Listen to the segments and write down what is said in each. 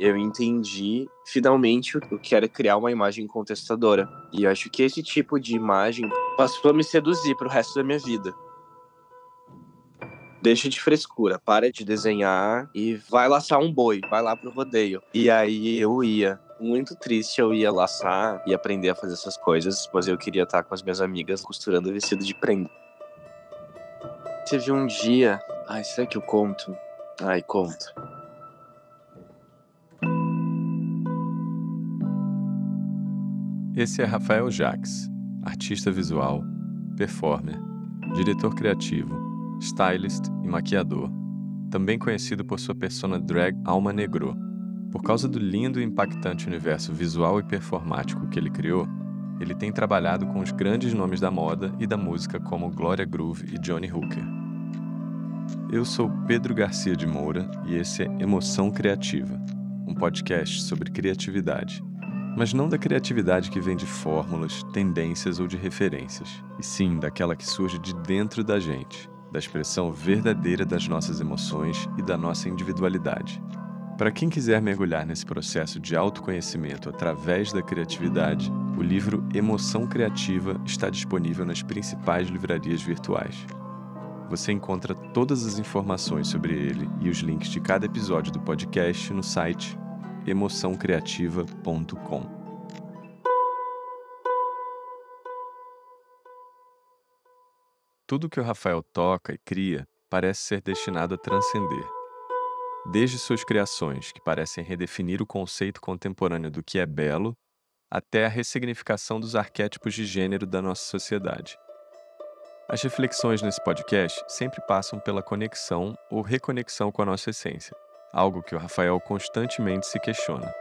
eu entendi finalmente o que era criar uma imagem contestadora. E eu acho que esse tipo de imagem passou a me seduzir pro resto da minha vida. Deixa de frescura, para de desenhar e vai laçar um boi, vai lá pro rodeio. E aí eu ia. Muito triste, eu ia laçar e aprender a fazer essas coisas, pois eu queria estar com as minhas amigas costurando vestido de prenda. Teve um dia. Ai, será que eu conto? Ai, conto. Esse é Rafael Jacques, artista visual, performer, diretor criativo, stylist e maquiador, também conhecido por sua persona drag Alma Negro. Por causa do lindo e impactante universo visual e performático que ele criou, ele tem trabalhado com os grandes nomes da moda e da música como Gloria Groove e Johnny Hooker. Eu sou Pedro Garcia de Moura e esse é Emoção Criativa, um podcast sobre criatividade mas não da criatividade que vem de fórmulas, tendências ou de referências, e sim daquela que surge de dentro da gente, da expressão verdadeira das nossas emoções e da nossa individualidade. Para quem quiser mergulhar nesse processo de autoconhecimento através da criatividade, o livro Emoção Criativa está disponível nas principais livrarias virtuais. Você encontra todas as informações sobre ele e os links de cada episódio do podcast no site emoçãocreativa.com. Tudo que o Rafael toca e cria parece ser destinado a transcender. Desde suas criações, que parecem redefinir o conceito contemporâneo do que é belo, até a ressignificação dos arquétipos de gênero da nossa sociedade. As reflexões nesse podcast sempre passam pela conexão ou reconexão com a nossa essência algo que o Rafael constantemente se questiona.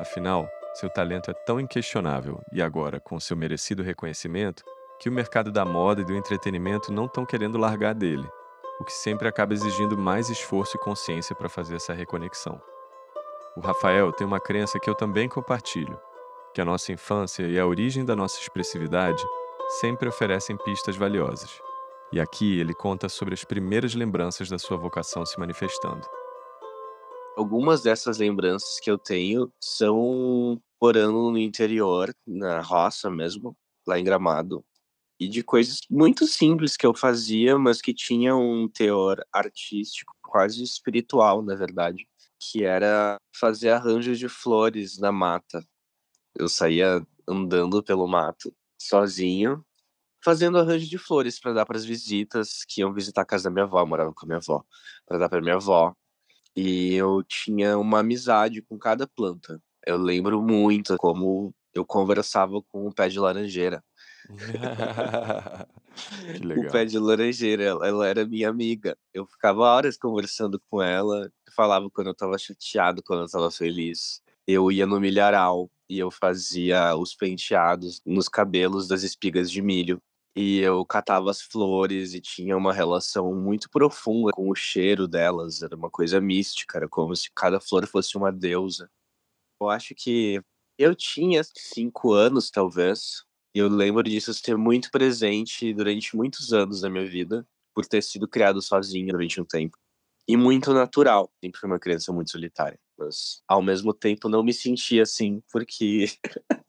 Afinal, seu talento é tão inquestionável e agora com seu merecido reconhecimento que o mercado da moda e do entretenimento não estão querendo largar dele, o que sempre acaba exigindo mais esforço e consciência para fazer essa reconexão. O Rafael tem uma crença que eu também compartilho, que a nossa infância e a origem da nossa expressividade sempre oferecem pistas valiosas. E aqui ele conta sobre as primeiras lembranças da sua vocação se manifestando. Algumas dessas lembranças que eu tenho são morando no interior, na roça mesmo, lá em Gramado. E de coisas muito simples que eu fazia, mas que tinham um teor artístico, quase espiritual, na verdade, que era fazer arranjos de flores na mata. Eu saía andando pelo mato sozinho, fazendo arranjo de flores para dar para as visitas que iam visitar a casa da minha avó, eu morava com a minha avó, para dar para minha avó, e eu tinha uma amizade com cada planta. Eu lembro muito como eu conversava com o pé de laranjeira. que legal. O pé de laranjeira, ela, ela era minha amiga. Eu ficava horas conversando com ela, falava quando eu tava chateado, quando eu tava feliz. Eu ia no milharal e eu fazia os penteados nos cabelos das espigas de milho e eu catava as flores e tinha uma relação muito profunda com o cheiro delas, era uma coisa mística, era como se cada flor fosse uma deusa. Eu acho que eu tinha cinco anos, talvez, e eu lembro disso ter muito presente durante muitos anos da minha vida, por ter sido criado sozinho durante um tempo. E muito natural, sempre fui uma criança muito solitária. Mas, ao mesmo tempo, não me sentia assim, porque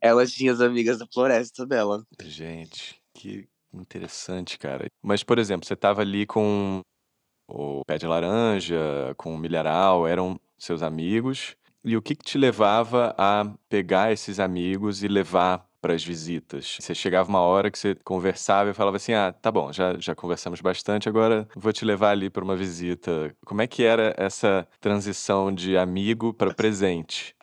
ela tinha as amigas da floresta dela. Gente, que interessante, cara. Mas, por exemplo, você tava ali com o pé de laranja, com o milharal, eram seus amigos. E o que, que te levava a pegar esses amigos e levar para as visitas? Você chegava uma hora que você conversava e falava assim: ah, tá bom, já, já conversamos bastante, agora vou te levar ali para uma visita. Como é que era essa transição de amigo para presente?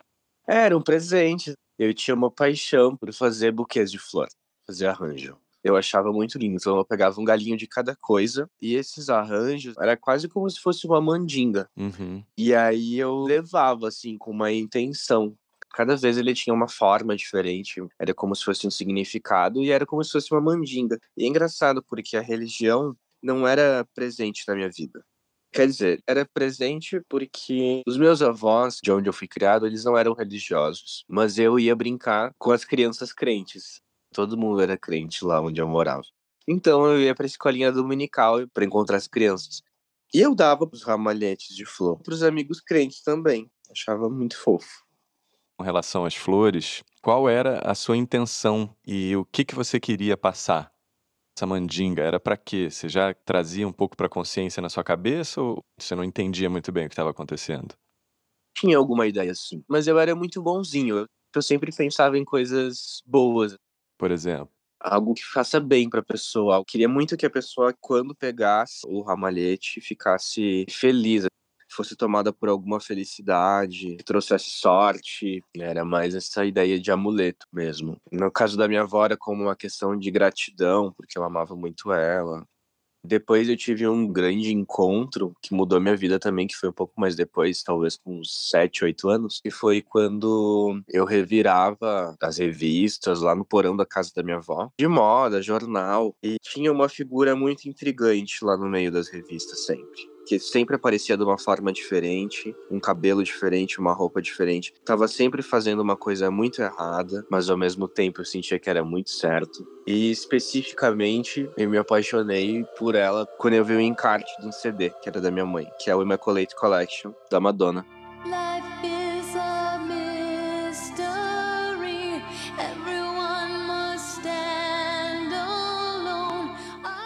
Era um presente. Eu tinha uma paixão por fazer buquês de flor, fazer arranjo. Eu achava muito lindo. Então eu pegava um galinho de cada coisa e esses arranjos era quase como se fosse uma mandinga. Uhum. E aí eu levava assim com uma intenção. Cada vez ele tinha uma forma diferente, era como se fosse um significado e era como se fosse uma mandinga. E é engraçado porque a religião não era presente na minha vida. Quer dizer, era presente porque os meus avós, de onde eu fui criado, eles não eram religiosos, mas eu ia brincar com as crianças crentes. Todo mundo era crente lá onde eu morava. Então eu ia pra escolinha dominical para encontrar as crianças. E eu dava os ramalhetes de flor pros amigos crentes também. Achava muito fofo. Com relação às flores, qual era a sua intenção e o que, que você queria passar? Essa mandinga era para quê? Você já trazia um pouco para consciência na sua cabeça ou você não entendia muito bem o que estava acontecendo? Tinha alguma ideia sim, mas eu era muito bonzinho. Eu sempre pensava em coisas boas. Por exemplo? Algo que faça bem para a pessoa. Eu queria muito que a pessoa, quando pegasse o ramalhete, ficasse feliz, fosse tomada por alguma felicidade, que trouxesse sorte. Era mais essa ideia de amuleto mesmo. No caso da minha avó, era como uma questão de gratidão, porque eu amava muito ela. Depois eu tive um grande encontro que mudou minha vida também, que foi um pouco mais depois, talvez com uns 7, 8 anos, que foi quando eu revirava as revistas lá no porão da casa da minha avó, de moda, jornal, e tinha uma figura muito intrigante lá no meio das revistas sempre que sempre aparecia de uma forma diferente, um cabelo diferente, uma roupa diferente. Tava sempre fazendo uma coisa muito errada, mas ao mesmo tempo eu sentia que era muito certo. E especificamente eu me apaixonei por ela quando eu vi o encarte de um CD, que era da minha mãe, que é o Immaculate Collection, da Madonna.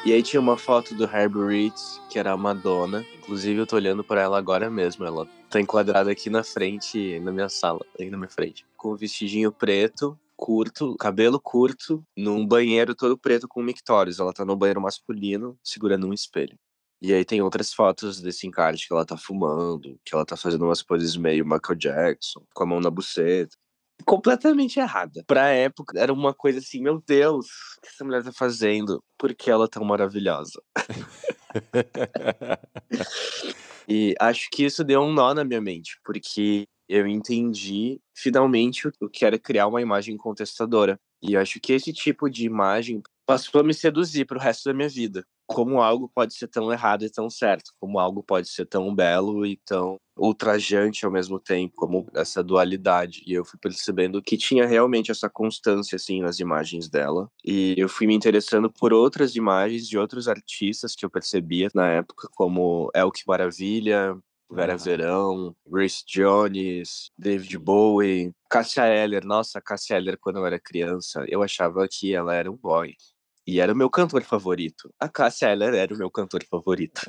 E aí tinha uma foto do Herbie Reed, que era a Madonna. Inclusive eu tô olhando para ela agora mesmo. Ela tá enquadrada aqui na frente, na minha sala, aí na minha frente. Com um vestidinho preto, curto, cabelo curto, num banheiro todo preto com mictórios. Ela tá no banheiro masculino, segurando um espelho. E aí tem outras fotos desse encarte que ela tá fumando, que ela tá fazendo umas poses meio Michael Jackson, com a mão na buceta completamente errada. Pra época, era uma coisa assim, meu Deus, o que essa mulher tá fazendo? Por que ela é tão maravilhosa? e acho que isso deu um nó na minha mente, porque eu entendi finalmente o que era criar uma imagem contestadora. E acho que esse tipo de imagem passou a me seduzir pro resto da minha vida como algo pode ser tão errado e tão certo, como algo pode ser tão belo e tão ultrajante ao mesmo tempo, como essa dualidade. E eu fui percebendo que tinha realmente essa constância assim nas imagens dela. E eu fui me interessando por outras imagens de outros artistas que eu percebia na época, como Elke Maravilha, Vera Verão, Grace Jones, David Bowie, Cassia Eller. Nossa, Cassia Eller, quando eu era criança, eu achava que ela era um boy. E era o meu cantor favorito. A Cássia Eller era o meu cantor favorito.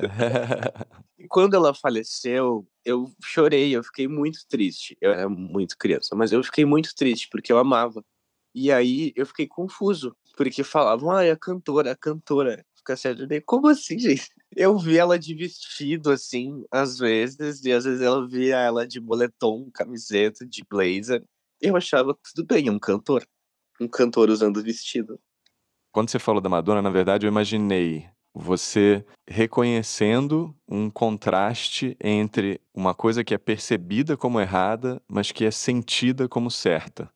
e quando ela faleceu, eu chorei, eu fiquei muito triste. Eu era muito criança, mas eu fiquei muito triste porque eu amava. E aí eu fiquei confuso, porque falavam, ah, é a cantora, a cantora. Cássia Eller, como assim, gente? Eu vi ela de vestido, assim, às vezes, e às vezes eu via ela de boletom, camiseta, de blazer. Eu achava tudo bem, um cantor. Um cantor usando vestido. Quando você falou da Madonna, na verdade, eu imaginei você reconhecendo um contraste entre uma coisa que é percebida como errada, mas que é sentida como certa.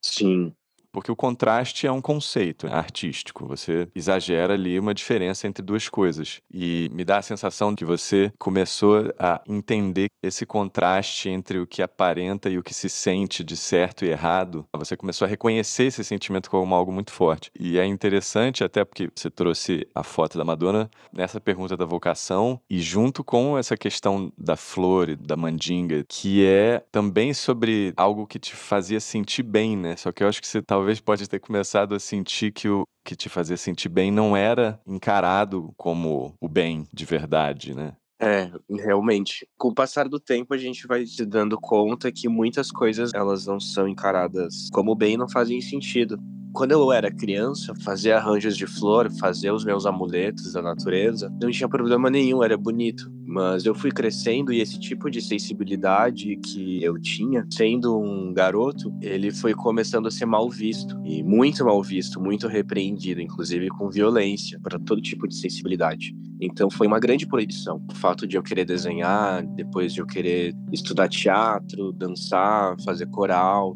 Sim. Porque o contraste é um conceito artístico. Você exagera ali uma diferença entre duas coisas. E me dá a sensação que você começou a entender esse contraste entre o que aparenta e o que se sente de certo e errado. Você começou a reconhecer esse sentimento como algo muito forte. E é interessante, até porque você trouxe a foto da Madonna nessa pergunta da vocação e junto com essa questão da flor, da mandinga, que é também sobre algo que te fazia sentir bem, né? Só que eu acho que você talvez talvez pode ter começado a sentir que o que te fazia sentir bem não era encarado como o bem de verdade, né? É, realmente. Com o passar do tempo, a gente vai se dando conta que muitas coisas elas não são encaradas como bem não fazem sentido. Quando eu era criança, fazer arranjos de flor, fazer os meus amuletos da natureza, não tinha problema nenhum, era bonito. Mas eu fui crescendo e esse tipo de sensibilidade que eu tinha, sendo um garoto, ele foi começando a ser mal visto. E muito mal visto, muito repreendido, inclusive com violência, para todo tipo de sensibilidade. Então foi uma grande proibição. O fato de eu querer desenhar, depois de eu querer estudar teatro, dançar, fazer coral,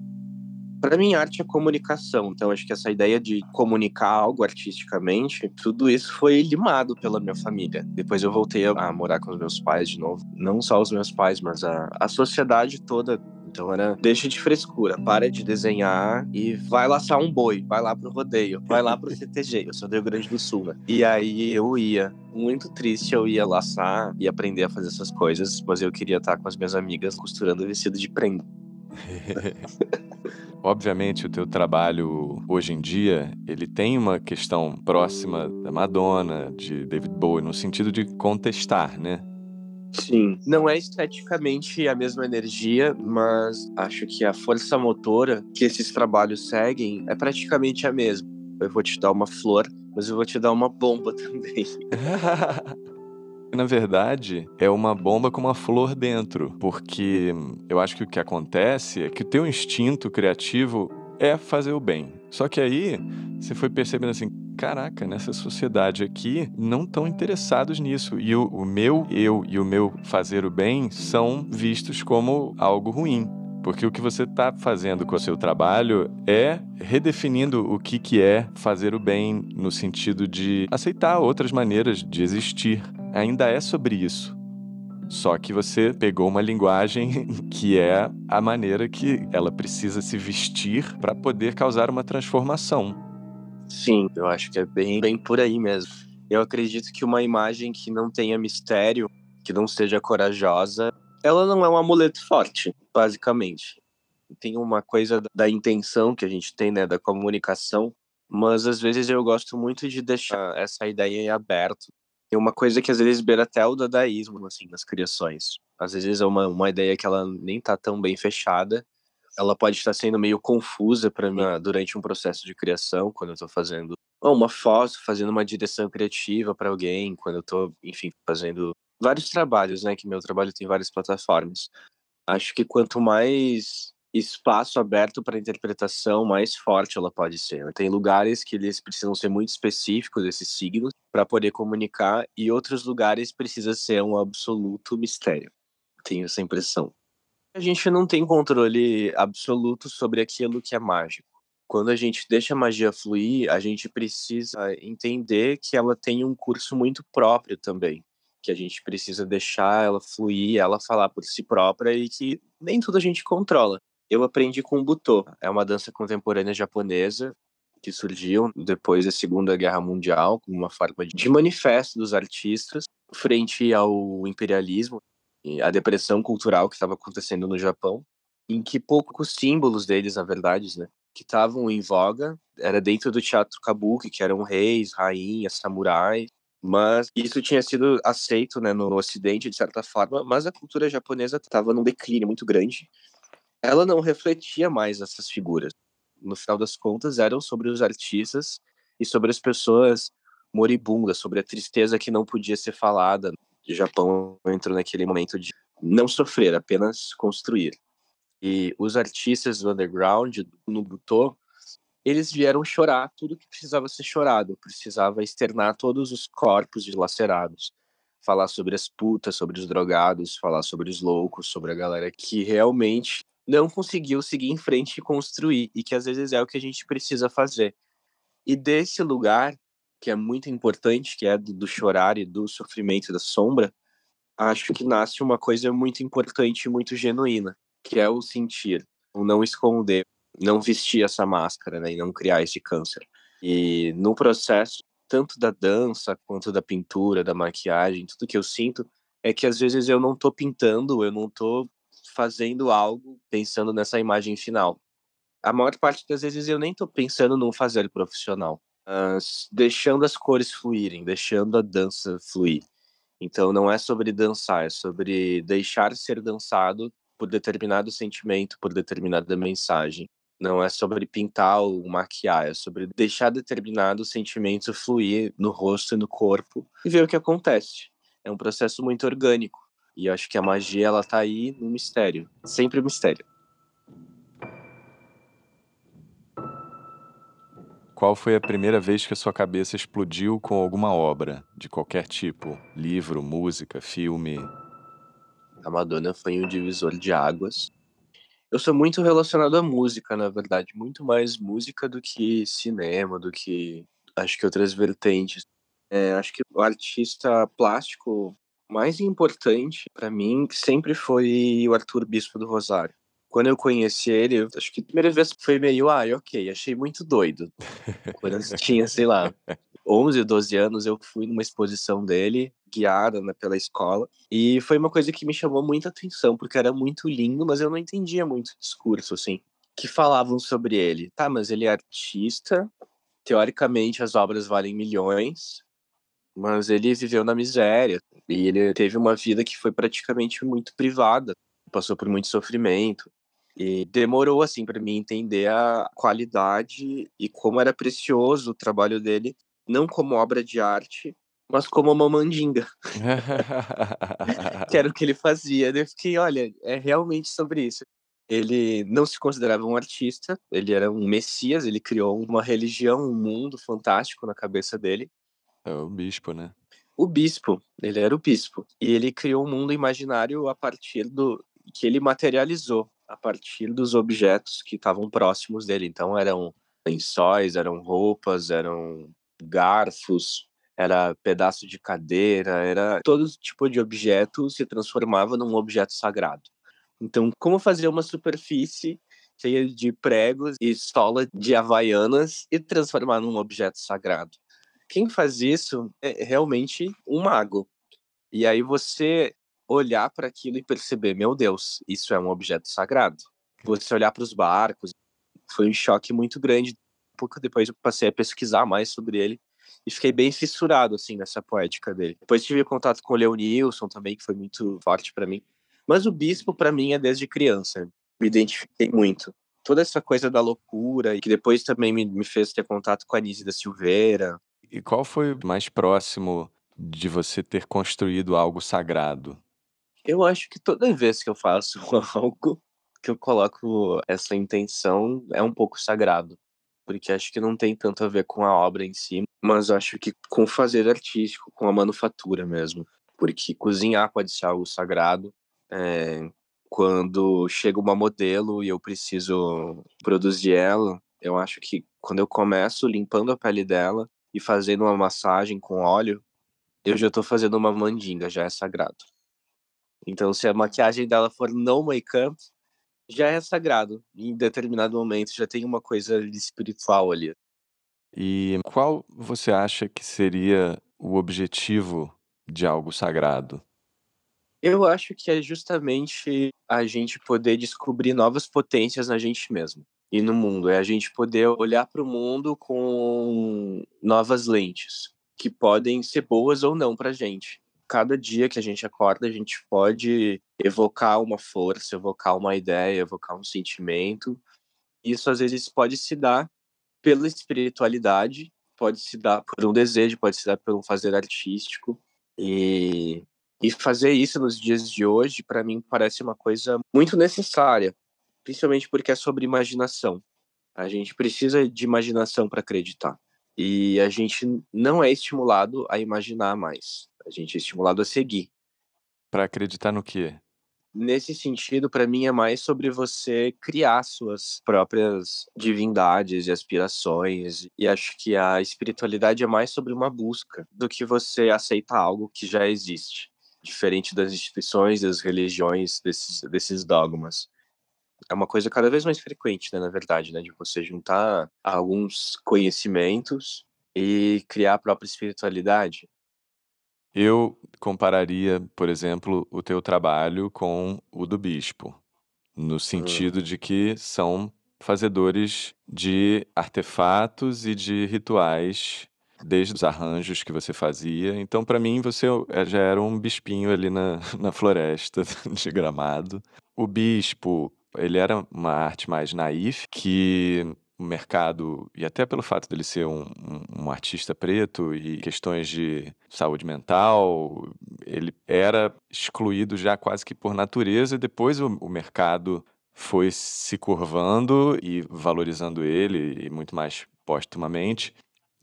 para mim, arte é comunicação. Então, acho que essa ideia de comunicar algo artisticamente, tudo isso foi limado pela minha família. Depois eu voltei a morar com os meus pais de novo. Não só os meus pais, mas a, a sociedade toda Então era, deixa de frescura, para de desenhar e vai laçar um boi, vai lá pro rodeio, vai lá pro CTG. Eu sou do Rio Grande do Sul, né? E aí eu ia, muito triste, eu ia laçar e aprender a fazer essas coisas, mas eu queria estar com as minhas amigas costurando vestido de prenda. Obviamente, o teu trabalho hoje em dia, ele tem uma questão próxima da Madonna, de David Bowie, no sentido de contestar, né? Sim. Não é esteticamente a mesma energia, mas acho que a força motora que esses trabalhos seguem é praticamente a mesma. Eu vou te dar uma flor, mas eu vou te dar uma bomba também. Na verdade, é uma bomba com uma flor dentro, porque eu acho que o que acontece é que o teu instinto criativo é fazer o bem. Só que aí você foi percebendo assim, caraca, nessa sociedade aqui não estão interessados nisso. E o, o, meu eu e o meu fazer o bem são vistos como algo ruim. Porque o que você está fazendo com o seu trabalho é redefinindo o que, que é fazer o bem no sentido de aceitar outras maneiras de existir. Ainda é sobre isso. Só que você pegou uma linguagem que é a maneira que ela precisa se vestir para poder causar uma transformação. Sim, eu acho que é bem, bem por aí mesmo. Eu acredito que uma imagem que não tenha mistério, que não seja corajosa, ela não é um amuleto forte, basicamente. Tem uma coisa da intenção que a gente tem, né, da comunicação, mas às vezes eu gosto muito de deixar essa ideia em aberto. É uma coisa que às vezes beira até o dadaísmo, assim, nas criações. Às vezes é uma, uma ideia que ela nem tá tão bem fechada, ela pode estar sendo meio confusa para mim durante um processo de criação, quando eu estou fazendo uma foto, fazendo uma direção criativa para alguém, quando eu estou, enfim, fazendo vários trabalhos, né? Que meu trabalho tem várias plataformas. Acho que quanto mais espaço aberto para interpretação, mais forte ela pode ser. Tem lugares que eles precisam ser muito específicos, esses signos, para poder comunicar, e outros lugares precisa ser um absoluto mistério. Tenho essa impressão. A gente não tem controle absoluto sobre aquilo que é mágico. Quando a gente deixa a magia fluir, a gente precisa entender que ela tem um curso muito próprio também, que a gente precisa deixar ela fluir, ela falar por si própria e que nem tudo a gente controla. Eu aprendi com o Butô, é uma dança contemporânea japonesa que surgiu depois da Segunda Guerra Mundial como uma forma de manifesto dos artistas frente ao imperialismo a depressão cultural que estava acontecendo no Japão, em que poucos símbolos deles, na verdade, né, que estavam em voga, era dentro do teatro kabuki, que eram reis, rainhas, samurais, mas isso tinha sido aceito né, no Ocidente, de certa forma, mas a cultura japonesa estava num declínio muito grande. Ela não refletia mais essas figuras. No final das contas, eram sobre os artistas e sobre as pessoas moribundas, sobre a tristeza que não podia ser falada, o Japão entrou naquele momento de não sofrer, apenas construir. E os artistas do underground, no Butô, eles vieram chorar tudo que precisava ser chorado, precisava externar todos os corpos dilacerados, falar sobre as putas, sobre os drogados, falar sobre os loucos, sobre a galera que realmente não conseguiu seguir em frente e construir, e que às vezes é o que a gente precisa fazer. E desse lugar, que é muito importante, que é do, do chorar e do sofrimento da sombra, acho que nasce uma coisa muito importante e muito genuína, que é o sentir, o não esconder, não vestir essa máscara, né, e não criar esse câncer. E no processo, tanto da dança quanto da pintura, da maquiagem, tudo que eu sinto é que às vezes eu não tô pintando, eu não tô fazendo algo pensando nessa imagem final. A maior parte das vezes eu nem tô pensando num fazer profissional deixando as cores fluírem, deixando a dança fluir. Então não é sobre dançar, é sobre deixar ser dançado por determinado sentimento, por determinada mensagem. Não é sobre pintar ou maquiar, é sobre deixar determinado sentimento fluir no rosto e no corpo e ver o que acontece. É um processo muito orgânico. E acho que a magia ela tá aí no mistério, sempre o mistério. Qual foi a primeira vez que a sua cabeça explodiu com alguma obra, de qualquer tipo? Livro, música, filme? A Madonna foi um divisor de águas. Eu sou muito relacionado à música, na verdade, muito mais música do que cinema, do que acho que outras vertentes. É, acho que o artista plástico mais importante para mim sempre foi o Arthur Bispo do Rosário Quando eu conheci ele, acho que a primeira vez foi meio, ah, ok, achei muito doido. Quando eu tinha, sei lá, 11, 12 anos, eu fui numa exposição dele, guiada né, pela escola, e foi uma coisa que me chamou muita atenção, porque era muito lindo, mas eu não entendia muito o discurso, assim, que falavam sobre ele. Tá, mas ele é artista, teoricamente as obras valem milhões, mas ele viveu na miséria e ele teve uma vida que foi praticamente muito privada, passou por muito sofrimento e demorou assim para mim entender a qualidade e como era precioso o trabalho dele, não como obra de arte, mas como uma mandinga. que era o que ele fazia. Eu fiquei, olha, é realmente sobre isso. Ele não se considerava um artista, ele era um messias, ele criou uma religião, um mundo fantástico na cabeça dele. É o bispo, né? O bispo, ele era o bispo. E ele criou um mundo imaginário a partir do que ele materializou, a partir dos objetos que estavam próximos dele. Então eram lençóis, eram roupas, eram garfos, era pedaço de cadeira, era todo tipo de objeto se transformava num objeto sagrado. Então, como fazer uma superfície cheia de pregos e sola de havaianas e transformar num objeto sagrado? Quem faz isso é realmente um mago. E aí você olhar para aquilo e perceber, meu Deus, isso é um objeto sagrado. Você olhar para os barcos, foi um choque muito grande. Um pouco depois eu passei a pesquisar mais sobre ele e fiquei bem fissurado assim nessa poética dele. Depois tive contato com o Leonilson também, que foi muito forte para mim. Mas o bispo para mim é desde criança. Me identifiquei muito. Toda essa coisa da loucura e que depois também me, me fez ter contato com a Anísia da Silveira, e qual foi mais próximo de você ter construído algo sagrado? Eu acho que toda vez que eu faço algo que eu coloco essa intenção é um pouco sagrado, porque acho que não tem tanto a ver com a obra em si, mas acho que com o fazer artístico, com a manufatura mesmo, porque cozinhar pode ser algo sagrado. É, quando chega uma modelo e eu preciso produzir ela, eu acho que quando eu começo limpando a pele dela, e fazendo uma massagem com óleo, eu já tô fazendo uma mandinga, já é sagrado. Então, se a maquiagem dela for no make-up, já é sagrado. Em determinado momento já tem uma coisa espiritual ali. E qual você acha que seria o objetivo de algo sagrado? Eu acho que é justamente a gente poder descobrir novas potências na gente mesmo e no mundo. É a gente poder olhar para o mundo com novas lentes, que podem ser boas ou não para a gente. Cada dia que a gente acorda, a gente pode evocar uma força, evocar uma ideia, evocar um sentimento. Isso às vezes pode se dar pela espiritualidade, pode se dar por um desejo, pode se dar por um fazer artístico. E, e fazer isso nos dias de hoje, para mim, parece uma coisa muito necessária, principalmente porque é sobre imaginação. A gente precisa de imaginação para acreditar. E a gente não é estimulado a imaginar mais. A gente é estimulado a seguir. Para acreditar no quê? Nesse sentido, para mim é mais sobre você criar suas próprias divindades e aspirações. E acho que a espiritualidade é mais sobre uma busca do que você aceitar algo que já existe, diferente das instituições, das religiões, desses, desses dogmas é uma coisa cada vez mais frequente, né, na verdade, né, de você juntar alguns conhecimentos e criar a própria espiritualidade. Eu compararia, por exemplo, o teu trabalho com o do bispo, no sentido de que são fazedores de artefatos e de rituais, desde os arranjos que você fazia. Então, para mim, você eh, já era um bispinho ali na, na floresta de Gramado. O bispo ele era uma arte mais naif, que o mercado, e até pelo fato dele ser um, um, um, artista preto e questões de saúde mental, ele era excluído já quase que por natureza, e depois o, o mercado foi se curvando e valorizando ele, e muito mais postumamente.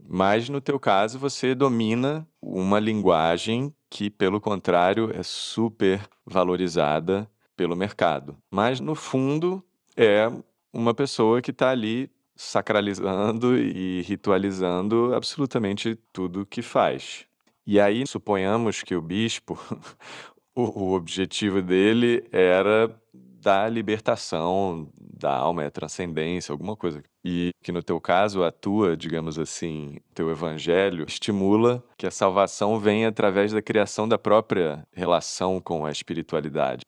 Mas no teu caso, você domina uma linguagem que, pelo contrário, é super valorizada pelo mercado. Mas, no fundo, é uma pessoa que está ali sacralizando e ritualizando absolutamente tudo que faz. E aí, suponhamos que o bispo, o, o objetivo dele era da libertação da alma, é transcendência, alguma coisa. E que no teu caso, a tua, digamos assim, teu evangelho estimula que a salvação venha através da criação da própria relação com a espiritualidade.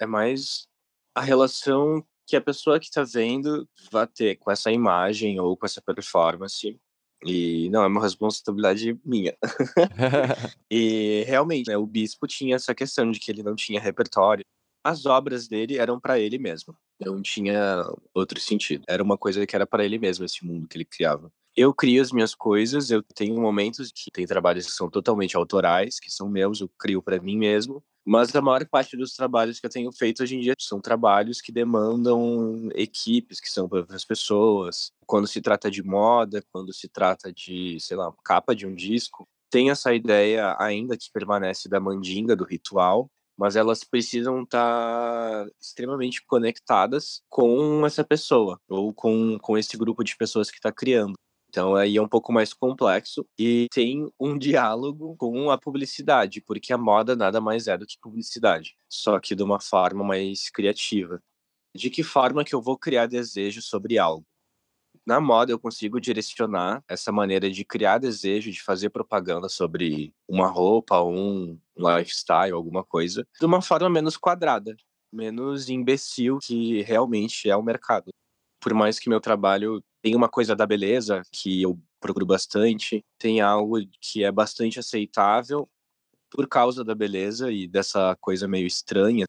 É mais a relação que a pessoa que está vendo vai ter com essa imagem ou com essa performance. E não é uma responsabilidade minha. e realmente, né, o bispo tinha essa questão de que ele não tinha repertório. As obras dele eram para ele mesmo. Não tinha outro sentido. Era uma coisa que era para ele mesmo, esse mundo que ele criava. Eu crio as minhas coisas, eu tenho momentos que tem trabalhos que são totalmente autorais, que são meus, eu crio para mim mesmo. Mas a maior parte dos trabalhos que eu tenho feito hoje em dia são trabalhos que demandam equipes, que são para outras pessoas. Quando se trata de moda, quando se trata de, sei lá, capa de um disco, tem essa ideia ainda que permanece da mandinga, do ritual, mas elas precisam estar tá extremamente conectadas com essa pessoa ou com, com esse grupo de pessoas que está criando. Então aí é um pouco mais complexo e tem um diálogo com a publicidade, porque a moda nada mais é do que publicidade, só que de uma forma mais criativa. De que forma que eu vou criar desejo sobre algo? Na moda eu consigo direcionar essa maneira de criar desejo, de fazer propaganda sobre uma roupa, um lifestyle, alguma coisa, de uma forma menos quadrada, menos imbecil que realmente é o mercado. Por mais que meu trabalho tenha uma coisa da beleza que eu procuro bastante, tem algo que é bastante aceitável por causa da beleza e dessa coisa meio estranha,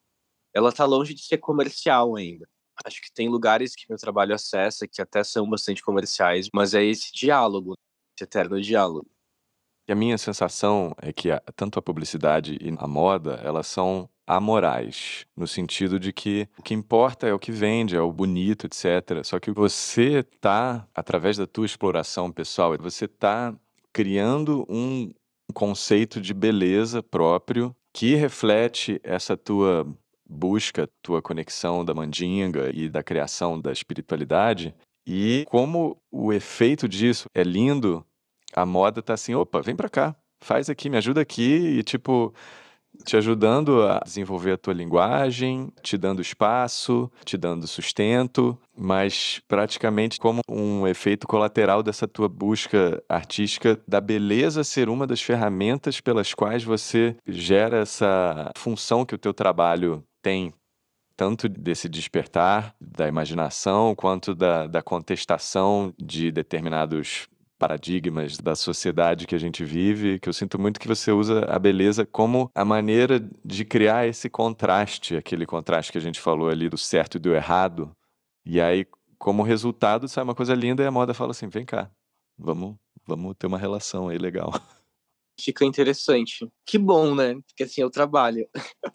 ela tá longe de ser comercial ainda. Acho que tem lugares que meu trabalho acessa que até são bastante comerciais, mas é esse diálogo, esse eterno diálogo. E a minha sensação é que a, tanto a publicidade e a moda, elas são amorais, no sentido de que o que importa é o que vende, é o bonito, etc. Só que você tá, através da tua exploração pessoal, você tá criando um conceito de beleza próprio que reflete essa tua busca tua conexão da mandinga e da criação da espiritualidade. E como o efeito disso é lindo, a moda tá assim, opa, vem pra cá, faz aqui, me ajuda aqui e tipo te ajudando a desenvolver a tua linguagem, te dando espaço, te dando sustento, mas praticamente como um efeito colateral dessa tua busca artística da beleza ser uma das ferramentas pelas quais você gera essa função que o teu trabalho tem tanto desse despertar da imaginação quanto da, da contestação de determinados paradigmas da sociedade que a gente vive, que eu sinto muito que você usa a beleza como a maneira de criar esse contraste, aquele contraste que a gente falou ali do certo e do errado. E aí, como resultado, sai uma coisa linda e a moda fala assim: vem cá, vamos, vamos ter uma relação aí legal. Fica interessante. Que bom, né? Porque assim eu trabalho.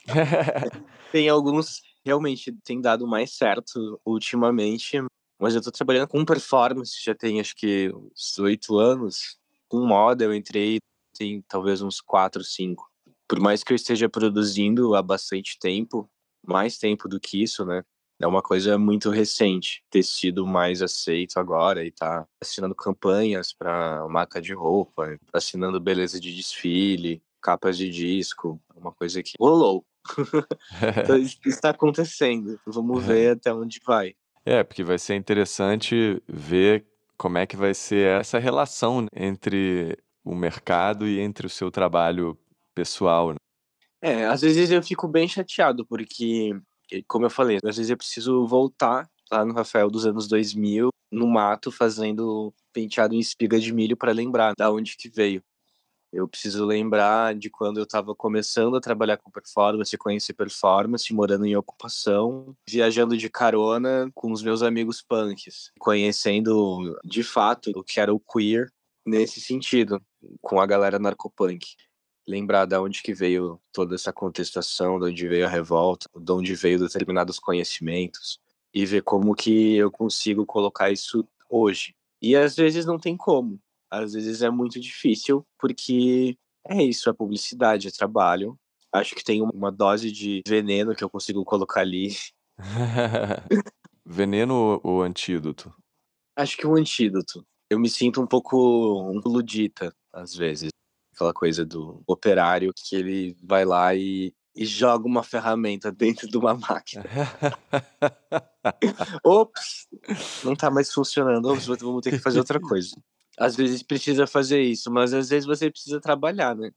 tem alguns realmente tem dado mais certo ultimamente, mas eu tô trabalhando com performance, já tem acho que uns oito anos. Com moda eu entrei tem talvez uns quatro, cinco. Por mais que eu esteja produzindo há bastante tempo, mais tempo do que isso, né? É uma coisa muito recente ter sido mais aceito agora e tá assinando campanhas para marca de roupa, assinando beleza de desfile, capas de disco, uma coisa que rolou. então, isso está acontecendo. Vamos ver até onde vai. É, porque vai ser interessante ver como é que vai ser essa relação entre o mercado e entre o seu trabalho pessoal. Né? É, às vezes eu fico bem chateado, porque, como eu falei, às vezes eu preciso voltar lá no Rafael dos anos 2000, no mato, fazendo penteado em espiga de milho para lembrar da onde que veio. Eu preciso lembrar de quando eu estava começando a trabalhar com performance, conhecer performance, morando em ocupação, viajando de carona com os meus amigos punks, conhecendo de fato o que era o queer nesse sentido, com a galera narcopunk. Lembrar de onde que veio toda essa contestação, de onde veio a revolta, de onde veio determinados conhecimentos e ver como que eu consigo colocar isso hoje. E às vezes não tem como às vezes é muito difícil, porque é isso, é publicidade, é trabalho. Acho que tem uma dose de veneno que eu consigo colocar ali. veneno ou antídoto? Acho que o um antídoto. Eu me sinto um pouco um ludita, às vezes. Aquela coisa do operário que ele vai lá e e joga uma ferramenta dentro de uma máquina. Ops, não tá mais funcionando. Ops, vamos ter que fazer outra coisa. Às vezes precisa fazer isso, mas às vezes você precisa trabalhar, né?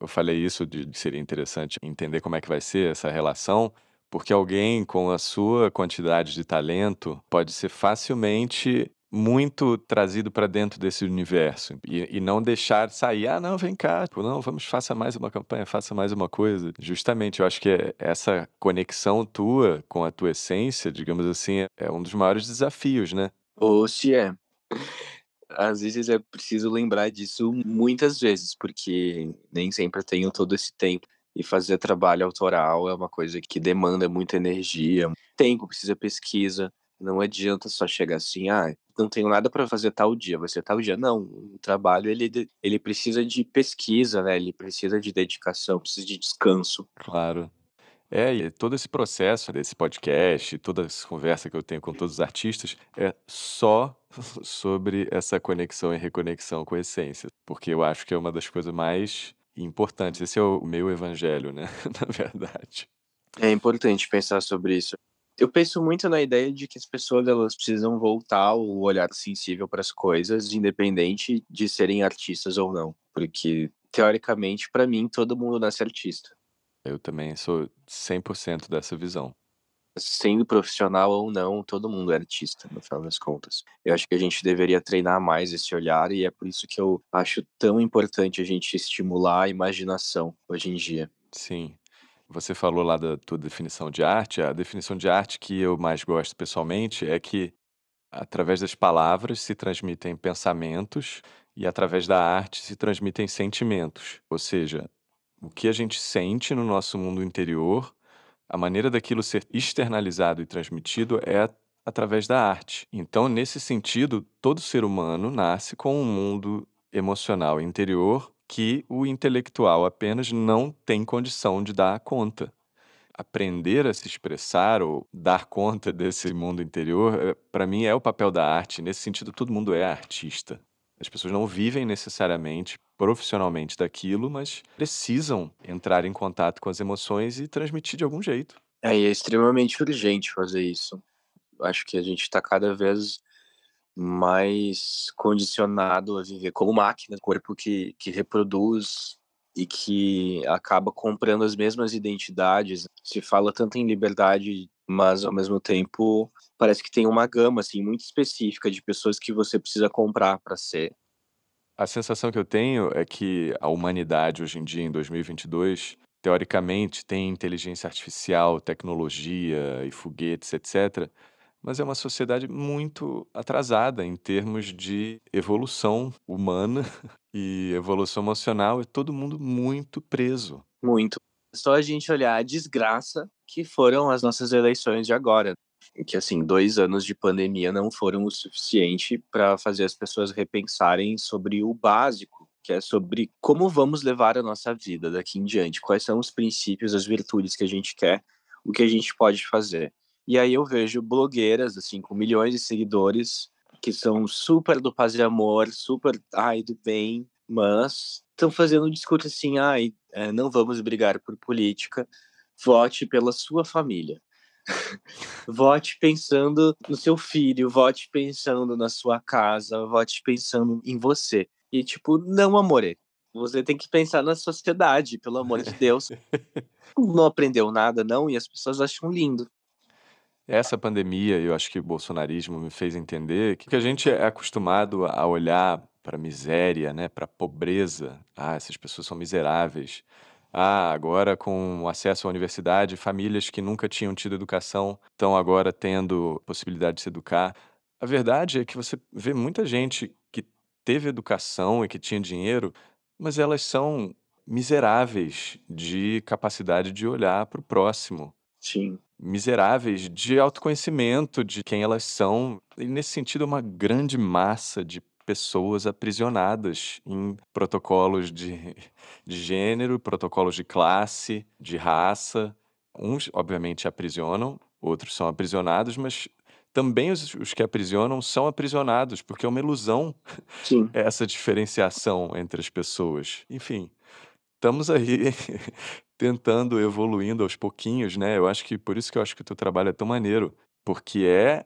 Eu falei isso de seria interessante entender como é que vai ser essa relação, porque alguém com a sua quantidade de talento pode ser facilmente muito trazido para dentro desse universo e, e, não deixar sair, ah, não, vem cá, tipo, não, vamos, faça mais uma campanha, faça mais uma coisa. Justamente, eu acho que é essa conexão tua com a tua essência, digamos assim, é, é um dos maiores desafios, né? Ou se é. Às vezes é preciso lembrar disso muitas vezes, porque nem sempre tenho todo esse tempo. E fazer trabalho autoral é uma coisa que demanda muita energia, tempo, precisa pesquisa. Não adianta só chegar assim, ah, não tenho nada para fazer tal dia, vai ser tal dia. Não, o trabalho ele, ele precisa de pesquisa, né? Ele precisa de dedicação, precisa de descanso. Claro. É, e todo esse processo desse podcast, toda essa conversa que eu tenho com todos os artistas, é só sobre essa conexão e reconexão com a essência. Porque eu acho que é uma das coisas mais importantes. Esse é o meu evangelho, né? Na verdade. É importante pensar sobre isso. Eu penso muito na ideia de que as pessoas elas precisam voltar o olhar sensível para as coisas, independente de serem artistas ou não, porque teoricamente, para mim, todo mundo nasce artista. Eu também sou 100% dessa visão. Sendo profissional ou não, todo mundo é artista, no final das contas. Eu acho que a gente deveria treinar mais esse olhar e é por isso que eu acho tão importante a gente estimular a imaginação hoje em dia. Sim. Você falou lá da tua definição de arte. A definição de arte que eu mais gosto pessoalmente é que através das palavras se transmitem pensamentos e através da arte se transmitem sentimentos. Ou seja, o que a gente sente no nosso mundo interior, a maneira daquilo ser externalizado e transmitido é através da arte. Então, nesse sentido, todo ser humano nasce com um mundo emocional interior que o intelectual apenas não tem condição de dar conta. Aprender a se expressar ou dar conta desse mundo interior, eh, para mim, é o papel da arte. Nesse sentido, todo mundo é artista. As pessoas não vivem necessariamente profissionalmente daquilo, mas precisam entrar em contato com as emoções e transmitir de algum jeito. É, e é extremamente urgente fazer isso. Acho que a gente está cada vez mais condicionado a viver como máquina, corpo que, que reproduz e que acaba comprando as mesmas identidades. Se fala tanto em liberdade, mas ao mesmo tempo parece que tem uma gama assim muito específica de pessoas que você precisa comprar para ser. A sensação que eu tenho é que a humanidade hoje em dia em 2022 teoricamente tem inteligência artificial, tecnologia e foguetes, etc mas é uma sociedade muito atrasada em termos de evolução humana e evolução emocional, é todo mundo muito preso. Muito. Só a gente olhar a desgraça que foram as nossas eleições de agora. Que, assim, dois anos de pandemia não foram o suficiente para fazer as pessoas repensarem sobre o básico, que é sobre como vamos levar a nossa vida daqui em diante, quais são os princípios, as virtudes que a gente quer, o que a gente pode fazer. E aí eu vejo blogueiras, assim, com milhões de seguidores, que são super do paz e amor, super, ai, do bem, mas estão fazendo um discurso assim, ai, é, não vamos brigar por política, vote pela sua família. Vote pensando no seu filho, vote pensando na sua casa, vote pensando em você. E tipo, não, amore, você tem que pensar na sociedade, pelo amor de Deus. não aprendeu nada, não, e as pessoas acham lindo. Essa pandemia, eu acho que o bolsonarismo me fez entender que a gente é acostumado a olhar para a miséria, né, para a pobreza. Ah, essas pessoas são miseráveis. Ah, agora com acesso à universidade, famílias que nunca tinham tido educação estão agora tendo possibilidade de se educar. A verdade é que você vê muita gente que teve educação e que tinha dinheiro, mas elas são miseráveis de capacidade de olhar para o próximo. Sim miseráveis de autoconhecimento de quem elas são. E nesse sentido, é uma grande massa de pessoas aprisionadas em protocolos de, de gênero, protocolos de classe, de raça. Uns, obviamente, aprisionam, outros são aprisionados, mas também os, os que aprisionam são aprisionados, porque é uma ilusão Sim. essa diferenciação entre as pessoas. Enfim, estamos aí tentando, evoluindo aos pouquinhos, né. Eu acho que por isso que eu acho que o teu trabalho é tão maneiro, porque é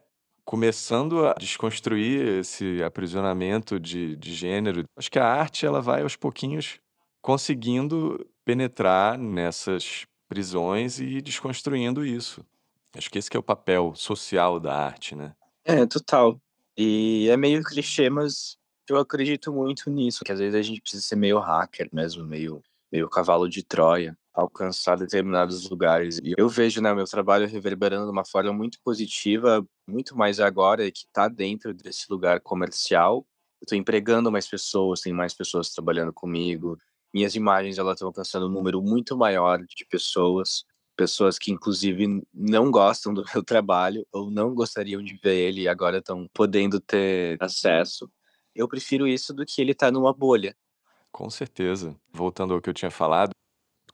começando a desconstruir esse aprisionamento de de gênero. Acho que a arte ela vai aos pouquinhos conseguindo penetrar nessas prisões e desconstruindo isso. Acho que esse que é o papel social da arte, né. É, total. E é meio clichê, mas eu acredito muito nisso, que às vezes a gente precisa ser meio hacker mesmo, meio meio cavalo de Troia, alcançar determinados lugares. E eu vejo, né, meu trabalho reverberando de uma forma muito positiva, muito mais agora que tá dentro desse lugar comercial. Tô empregando mais pessoas, tem mais pessoas trabalhando comigo. Minhas imagens, elas estão alcançando um número muito maior de pessoas, pessoas que inclusive não gostam do meu trabalho ou não gostariam de ver ele e agora estão podendo ter acesso. Eu prefiro isso do que ele estar numa bolha. Com certeza. Voltando ao que eu tinha falado,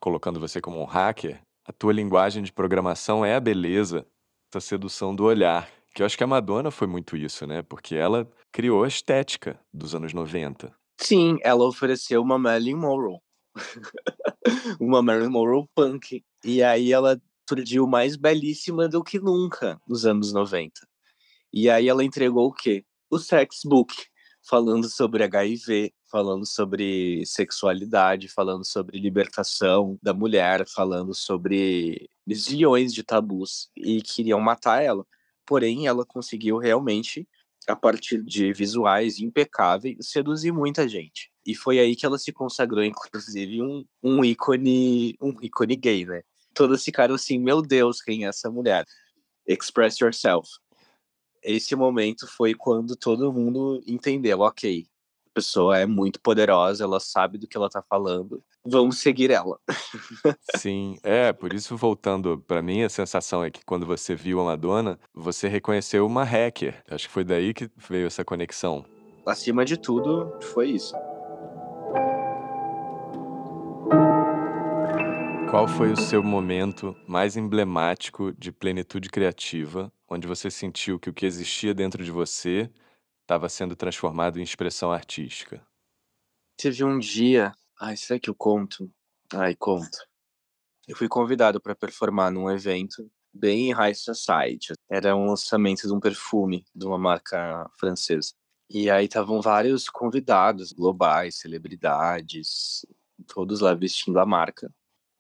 colocando você como um hacker, a tua linguagem de programação é a beleza, essa sedução do olhar. Que eu acho que a Madonna foi muito isso, né? Porque ela criou a estética dos anos 90. Sim, ela ofereceu uma Marilyn Monroe. uma Marilyn Monroe punk. E aí ela surgiu mais belíssima do que nunca nos anos 90. E aí ela entregou o quê? O sex book, falando sobre HIV, falando sobre sexualidade, falando sobre libertação da mulher, falando sobre zilhões de tabus e queriam matar ela. Porém, ela conseguiu realmente, a partir de visuais impecáveis, seduzir muita gente. E foi aí que ela se consagrou, inclusive, um, um ícone, um ícone gay, né? Todos ficaram assim, meu Deus, quem é essa mulher? Express yourself. Esse momento foi quando todo mundo entendeu, ok, pessoa é muito poderosa, ela sabe do que ela tá falando, vamos seguir ela. Sim, é, por isso voltando para mim, a sensação é que quando você viu a Madonna, você reconheceu uma hacker. Acho que foi daí que veio essa conexão. Acima de tudo, foi isso. Qual foi o seu momento mais emblemático de plenitude criativa, onde você sentiu que o que existia dentro de você estava sendo transformado em expressão artística? Teve um dia, ai, será que eu conto? Ai, conto. Eu fui convidado para performar num evento bem high society. Era um lançamento de um perfume de uma marca francesa. E aí estavam vários convidados globais, celebridades, todos lá vestindo a marca.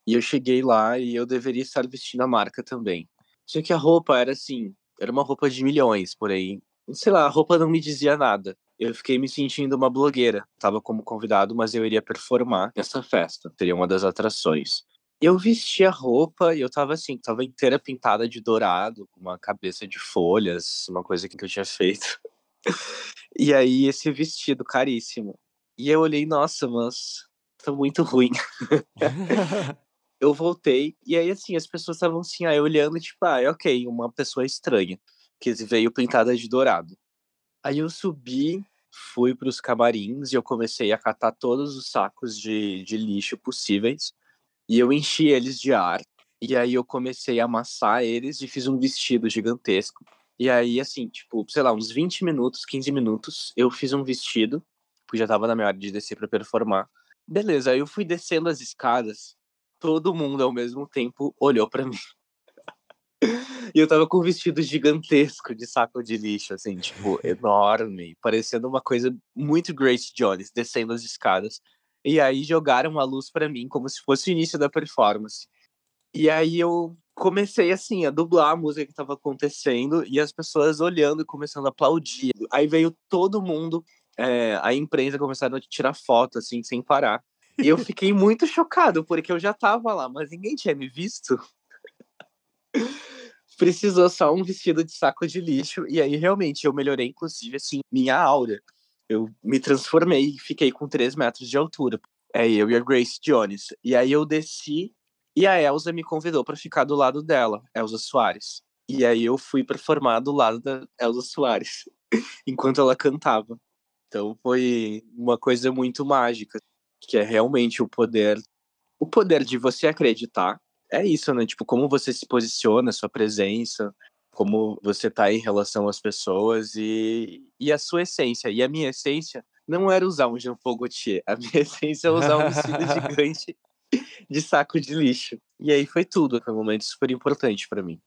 E eu cheguei lá e eu deveria estar vestindo a marca também. Só que a roupa era assim, era uma roupa de milhões, porém, sei lá, a roupa não me dizia nada. Eu fiquei me sentindo uma blogueira. Tava como convidado, mas eu iria performar nessa festa. Seria uma das atrações. Eu vesti a roupa e eu tava assim, tava inteira pintada de dourado, com uma cabeça de folhas, uma coisa que eu tinha feito. e aí esse vestido caríssimo. E eu olhei, nossa, mas tá muito ruim. eu voltei, e aí, assim, as pessoas estavam assim, aí olhando, tipo, ah, é ok, uma pessoa estranha, que veio pintada de dourado. Aí eu subi, fui para os camarins e eu comecei a catar todos os sacos de, de lixo possíveis, e eu enchi eles de ar, e aí eu comecei a amassar eles e fiz um vestido gigantesco. E aí, assim, tipo, sei lá, uns 20 minutos, 15 minutos, eu fiz um vestido, porque já tava na minha hora de descer para performar. Beleza, aí eu fui descendo as escadas, todo mundo ao mesmo tempo olhou para mim. E eu tava com um vestido gigantesco de saco de lixo, assim, tipo, enorme, parecendo uma coisa muito Grace Jones, descendo as escadas. E aí jogaram a luz para mim como se fosse o início da performance. E aí eu comecei assim a dublar a música que tava acontecendo e as pessoas olhando e começando a aplaudir. Aí veio todo mundo, é, a imprensa começaram a tirar foto assim sem parar. E eu fiquei muito chocado, porque eu já tava lá, mas ninguém tinha me visto. Precisou só um vestido de saco de lixo, e aí realmente eu melhorei, inclusive, assim, minha aura. Eu me transformei e fiquei com 3 metros de altura. É eu e a Grace Jones. E aí eu desci e a Elsa me convidou para ficar do lado dela, Elsa Soares. E aí eu fui performar do lado da Elsa Soares, enquanto ela cantava. Então foi uma coisa muito mágica que é realmente o poder, o poder de você acreditar. É isso, né? Tipo, como você se posiciona, sua presença, como você tá em relação às pessoas e, e a sua essência. E a minha essência não era usar um Jean Paul Gaultier. A minha essência é usar um vestido gigante de saco de lixo. E aí foi tudo, foi um momento super importante para mim.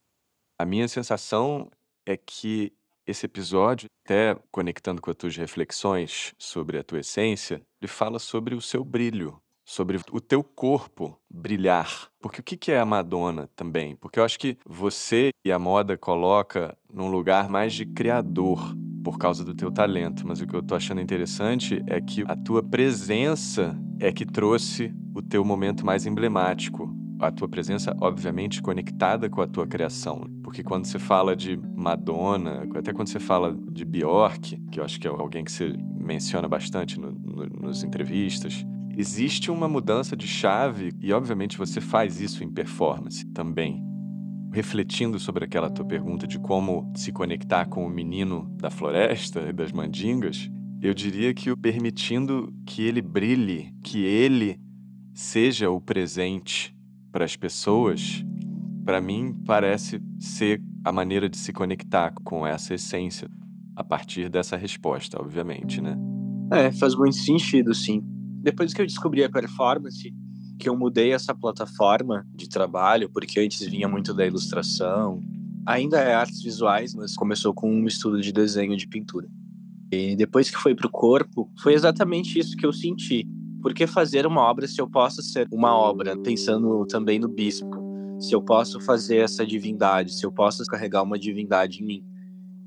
A minha sensação é que esse episódio, até conectando com as tuas reflexões sobre a tua essência, ele fala sobre o seu brilho, sobre o teu corpo brilhar. Porque o que é a Madonna também? Porque eu acho que você e a moda coloca num lugar mais de criador por causa do teu talento, mas o que eu tô achando interessante é que a tua presença é que trouxe o teu momento mais emblemático. A tua presença, obviamente, conectada com a tua criação. Porque quando você fala de Madonna, até quando você fala de Bjork, que eu acho que é alguém que você menciona bastante no, no, nos entrevistas, existe uma mudança de chave e, obviamente, você faz isso em performance também. Refletindo sobre aquela tua pergunta de como se conectar com o menino da floresta e das mandingas, eu diria que o permitindo que ele brilhe, que ele seja o presente para as pessoas, para mim parece ser a maneira de se conectar com essa essência a partir dessa resposta, obviamente, né? É, faz muito sentido, sim. Depois que eu descobri a performance, que eu mudei essa plataforma de trabalho, porque antes vinha muito da ilustração, ainda é artes visuais, mas começou com um estudo de desenho de pintura. E depois que foi para o corpo, foi exatamente isso que eu senti. Por que fazer uma obra se eu posso ser uma obra, pensando também no bispo? Se eu posso fazer essa divindade, se eu posso carregar uma divindade em mim.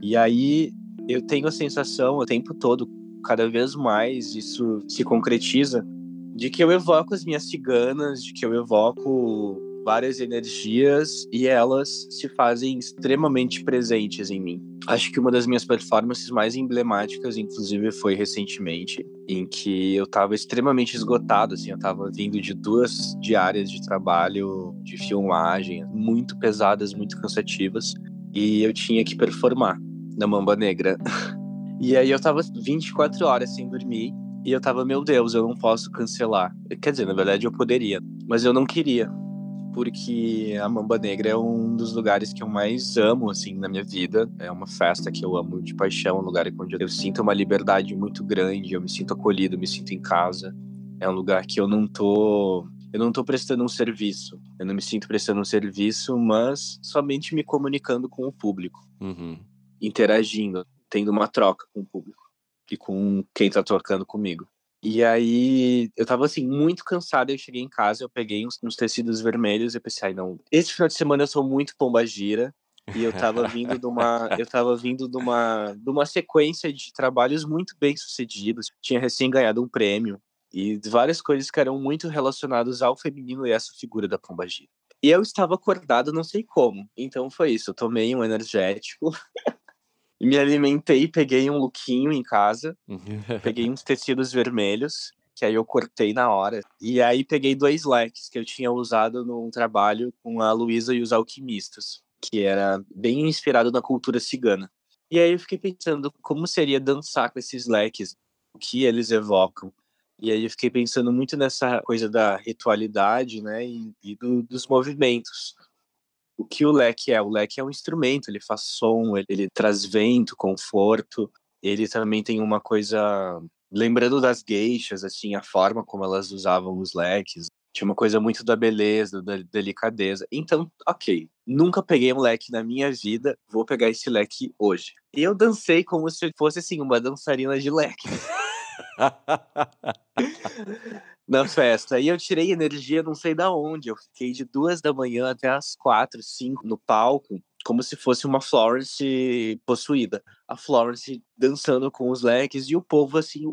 E aí eu tenho a sensação o tempo todo, cada vez mais isso se concretiza, de que eu evoco as minhas ciganas, de que eu evoco várias energias e elas se fazem extremamente presentes em mim. Acho que uma das minhas performances mais emblemáticas, inclusive, foi recentemente, em que eu estava extremamente esgotado, assim, eu estava vindo de duas diárias de trabalho, de filmagem, muito pesadas, muito cansativas, e eu tinha que performar na Mamba Negra. E aí eu estava 24 horas sem dormir, e eu tava, meu Deus, eu não posso cancelar. Quer dizer, na verdade eu poderia, mas eu não queria porque a Mamba Negra é um dos lugares que eu mais amo, assim, na minha vida. É uma festa que eu amo de paixão, um lugar onde eu sinto uma liberdade muito grande, eu me sinto acolhido, me sinto em casa. É um lugar que eu não tô eu não tô prestando um serviço. Eu não me sinto prestando um serviço, mas somente me comunicando com o público. Uhum. Interagindo, tendo uma troca com o público. E com quem tá trocando comigo. E aí, eu tava assim, muito cansado. Eu cheguei em casa, eu peguei uns, uns tecidos vermelhos e pensei, ai, não. Esse final de semana eu sou muito pombagira. E eu tava vindo de uma. Eu tava vindo de uma, de uma sequência de trabalhos muito bem sucedidos. Tinha recém ganhado um prêmio. E várias coisas que eram muito relacionadas ao feminino e essa figura da pombagira. E eu estava acordado, não sei como. Então foi isso. Eu tomei um energético. me alimentei, peguei um lookinho em casa, peguei uns tecidos vermelhos, que aí eu cortei na hora. E aí peguei dois leques que eu tinha usado num trabalho com a Luísa e os Alquimistas, que era bem inspirado na cultura cigana. E aí eu fiquei pensando como seria dançar com esses leques, o que eles evocam. E aí eu fiquei pensando muito nessa coisa da ritualidade, né, e, e do, dos movimentos o que o leque é? O leque é um instrumento, ele faz som, ele, ele traz vento, conforto. Ele também tem uma coisa. Lembrando das geixas, assim, a forma como elas usavam os leques. Tinha uma coisa muito da beleza, da delicadeza. Então, ok, nunca peguei um leque na minha vida, vou pegar esse leque hoje. E eu dancei como se fosse, assim, uma dançarina de leque. na festa. E eu tirei energia não sei da onde. Eu fiquei de duas da manhã até as quatro, cinco no palco, como se fosse uma Florence possuída. A Florence dançando com os leques e o povo assim,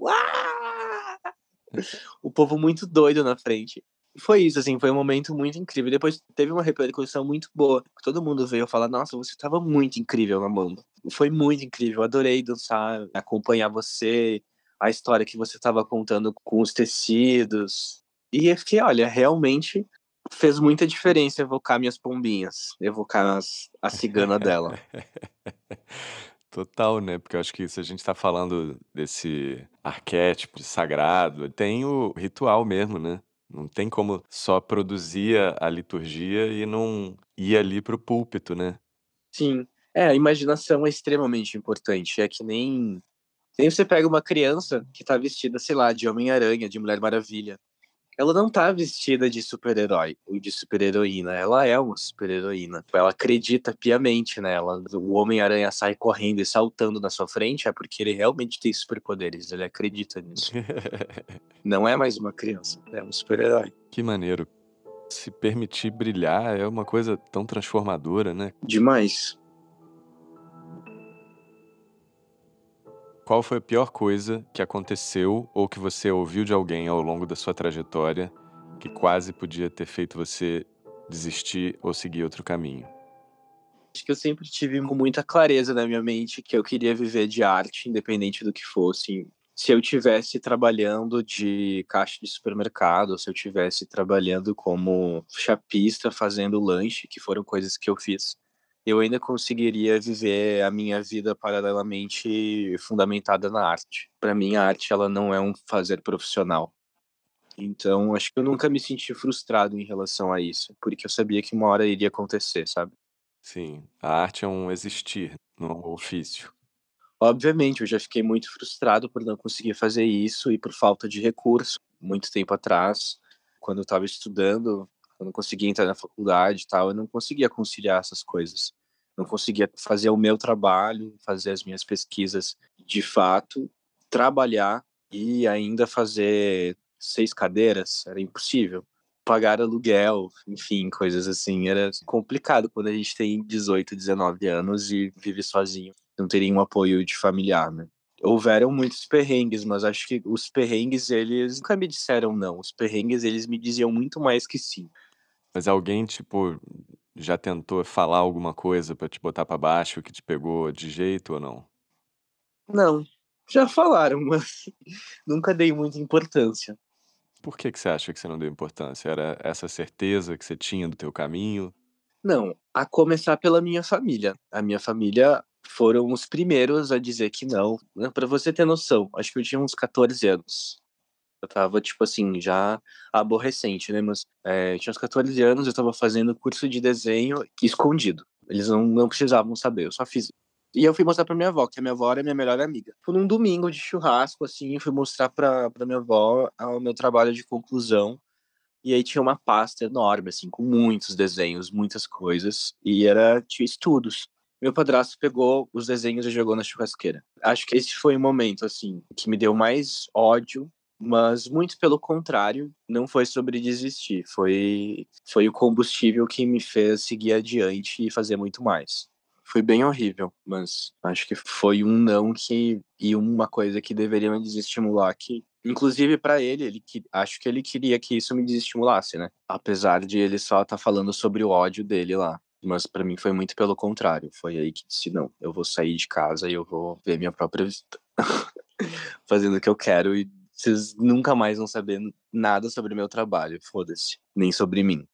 o povo muito doido na frente. Foi isso, assim, foi um momento muito incrível. Depois teve uma repercussão muito boa. Todo mundo veio falar: Nossa, você estava muito incrível na Mamba. Foi muito incrível. Adorei dançar, acompanhar você a história que você estava contando com os tecidos. E eu fiquei, olha, realmente fez muita diferença evocar minhas pombinhas, evocar as, a cigana dela. Total, né? Porque eu acho que se a gente está falando desse arquétipo sagrado, tem o ritual mesmo, né? Não tem como só produzir a liturgia e não ir ali para o púlpito, né? Sim. É, a imaginação é extremamente importante. É que nem nem você pega uma criança que tá vestida, sei lá, de Homem-Aranha, de Mulher Maravilha. ela não tá vestida de super-herói ou de super-heroína. Ela é uma super-heroína. Ela acredita piamente nela. O Homem-Aranha sai correndo e saltando na sua frente é porque ele realmente tem superpoderes. Ele acredita nisso. não é mais uma criança, é um super-herói. Que maneiro. Se permitir brilhar é uma coisa tão transformadora, né? Demais. Qual foi a pior coisa que aconteceu ou que você ouviu de alguém ao longo da sua trajetória que quase podia ter feito você desistir ou seguir outro caminho? Acho que eu sempre tive muita clareza na minha mente que eu queria viver de arte, independente do que fosse. Se eu tivesse trabalhando de caixa de supermercado, se eu tivesse trabalhando como chapista fazendo lanche, que foram coisas que eu fiz, eu ainda conseguiria viver a minha vida paralelamente fundamentada na arte. Para mim, a arte ela não é um fazer profissional. Então, acho que eu nunca me senti frustrado em relação a isso, porque eu sabia que uma hora iria acontecer, sabe? Sim, a arte é um existir, não é um ofício. Obviamente, eu já fiquei muito frustrado por não conseguir fazer isso e por falta de recurso. Muito tempo atrás, quando eu estava estudando, eu não conseguia entrar na faculdade e tal, eu não conseguia conciliar essas coisas. Não conseguia fazer o meu trabalho, fazer as minhas pesquisas de fato, trabalhar e ainda fazer seis cadeiras, era impossível. Pagar aluguel, enfim, coisas assim, era complicado quando a gente tem 18, 19 anos e vive sozinho. Não teria um apoio de familiar, né? houveram muitos perrengues, mas acho que os perrengues, eles nunca me disseram não. Os perrengues, eles me diziam muito mais que sim. Mas alguém, tipo, já tentou falar alguma coisa pra te botar pra baixo que te pegou de jeito ou não? Não. Já falaram, mas nunca dei muita importância. Por que que você acha que você não deu importância? Era essa certeza que você tinha do teu caminho? Não, a começar pela minha família. A minha família foram os primeiros a dizer que não. Pra você ter noção, acho que eu tinha uns 14 anos. Eu tava, tipo assim, já aborrecente, né? Mas é, tinha uns 14 anos, eu tava fazendo curso de desenho escondido. Eles não, não precisavam saber, eu só fiz. E eu fui mostrar pra minha avó, que a minha avó era minha melhor amiga. Foi num domingo de churrasco, assim, eu fui mostrar pra, pra minha avó o meu trabalho de conclusão. E aí tinha uma pasta enorme, assim, com muitos desenhos, muitas coisas. E era, tinha estudos. Meu padrasto pegou os desenhos e jogou na churrasqueira. Acho que esse foi o momento, assim, que me deu mais ódio mas muito pelo contrário, não foi sobre desistir, foi foi o combustível que me fez seguir adiante e fazer muito mais. Foi bem horrível, mas acho que foi um não que e uma coisa que deveria me desestimular que inclusive para ele, ele que acho que ele queria que isso me desestimulasse, né? Apesar de ele só estar tá falando sobre o ódio dele lá. Mas para mim foi muito pelo contrário. Foi aí que disse: não, eu vou sair de casa e eu vou ver minha própria vida. Fazendo o que eu quero e vocês nunca mais vão saber nada sobre meu trabalho, foda-se, nem sobre mim.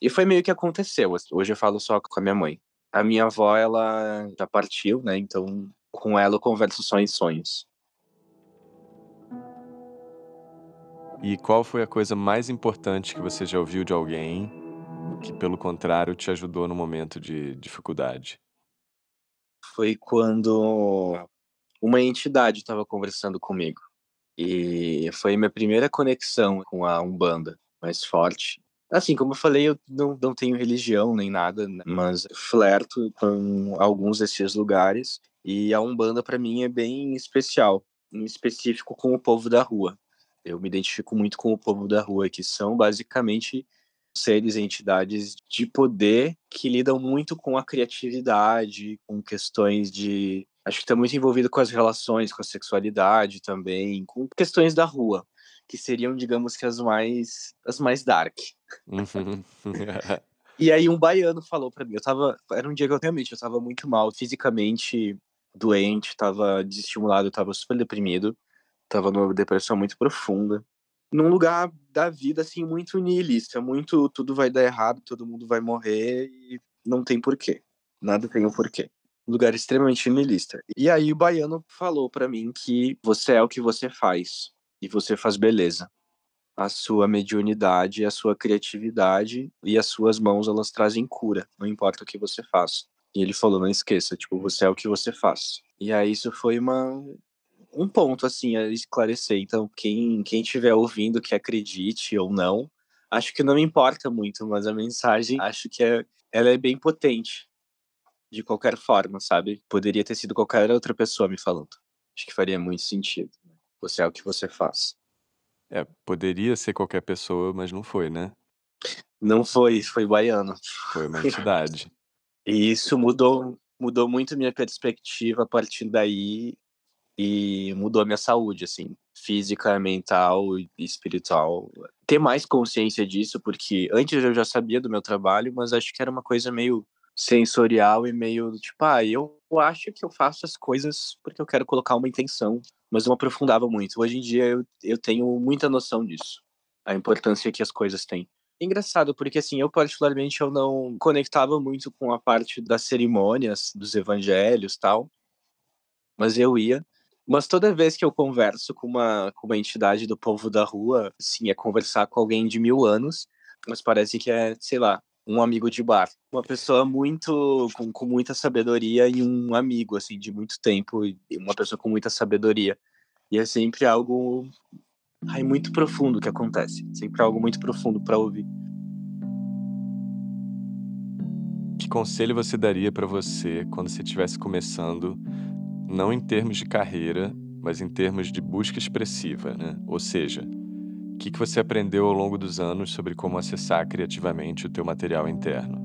E foi meio que aconteceu. Assim, hoje eu falo só com a minha mãe. A minha avó, ela já partiu, né? Então, com ela eu converso só em sonhos. E qual foi a coisa mais importante que você já ouviu de alguém que, pelo contrário, te ajudou no momento de dificuldade? Foi quando uma entidade estava conversando comigo. E foi minha primeira conexão com a Umbanda mais forte. Assim, como eu falei, eu não, não tenho religião nem nada, né? mas flerto com alguns desses lugares. E a Umbanda, para mim, é bem especial, em específico com o povo da rua. Eu me identifico muito com o povo da rua, que são basicamente seres entidades de poder que lidam muito com a criatividade, com questões de Acho que está muito envolvido com as relações, com a sexualidade também, com questões da rua, que seriam, digamos que as mais as mais dark. Uhum. e aí um baiano falou para mim, eu tava, era um dia que eu realmente eu tava muito mal, fisicamente doente, tava desestimulado, tava super deprimido, tava numa depressão muito profunda, num lugar da vida assim muito nihilista, muito tudo vai dar errado, todo mundo vai morrer e não tem porquê. Nada tem um porquê lugar extremamente niilista. E aí o baiano falou para mim que você é o que você faz e você faz beleza. A sua mediunidade, a sua criatividade e as suas mãos elas trazem cura, não importa o que você faz. E ele falou, não esqueça, tipo, você é o que você faz. E aí isso foi uma um ponto assim a esclarecer. Então, quem quem estiver ouvindo que acredite ou não, acho que não me importa muito, mas a mensagem acho que é, ela é bem potente. De qualquer forma, sabe? Poderia ter sido qualquer outra pessoa me falando. Acho que faria muito sentido. Você é o que você faz. É, poderia ser qualquer pessoa, mas não foi, né? Não foi, foi baiano. Foi uma entidade. E isso mudou mudou muito minha perspectiva a partir daí e mudou a minha saúde, assim, física, mental e espiritual. Ter mais consciência disso, porque antes eu já sabia do meu trabalho, mas acho que era uma coisa meio sensorial e meio tipo, ah, eu acho que eu faço as coisas porque eu quero colocar uma intenção, mas não aprofundava muito. Hoje em dia eu, eu tenho muita noção disso, a importância que as coisas têm. Engraçado, porque assim, eu particularmente eu não conectava muito com a parte das cerimônias, dos evangelhos tal, mas eu ia. Mas toda vez que eu converso com uma, com uma entidade do povo da rua, sim, é conversar com alguém de mil anos, mas parece que é, sei lá, um amigo de bar. Uma pessoa muito, com, com muita sabedoria e um amigo, assim, de muito tempo, uma pessoa com muita sabedoria. E é sempre algo ai, muito profundo que acontece. Sempre algo muito profundo para ouvir. Que conselho você daria para você quando você estivesse começando, não em termos de carreira, mas em termos de busca expressiva, né? Ou seja, que, que você aprendeu ao longo dos anos sobre como acessar criativamente o teu material interno?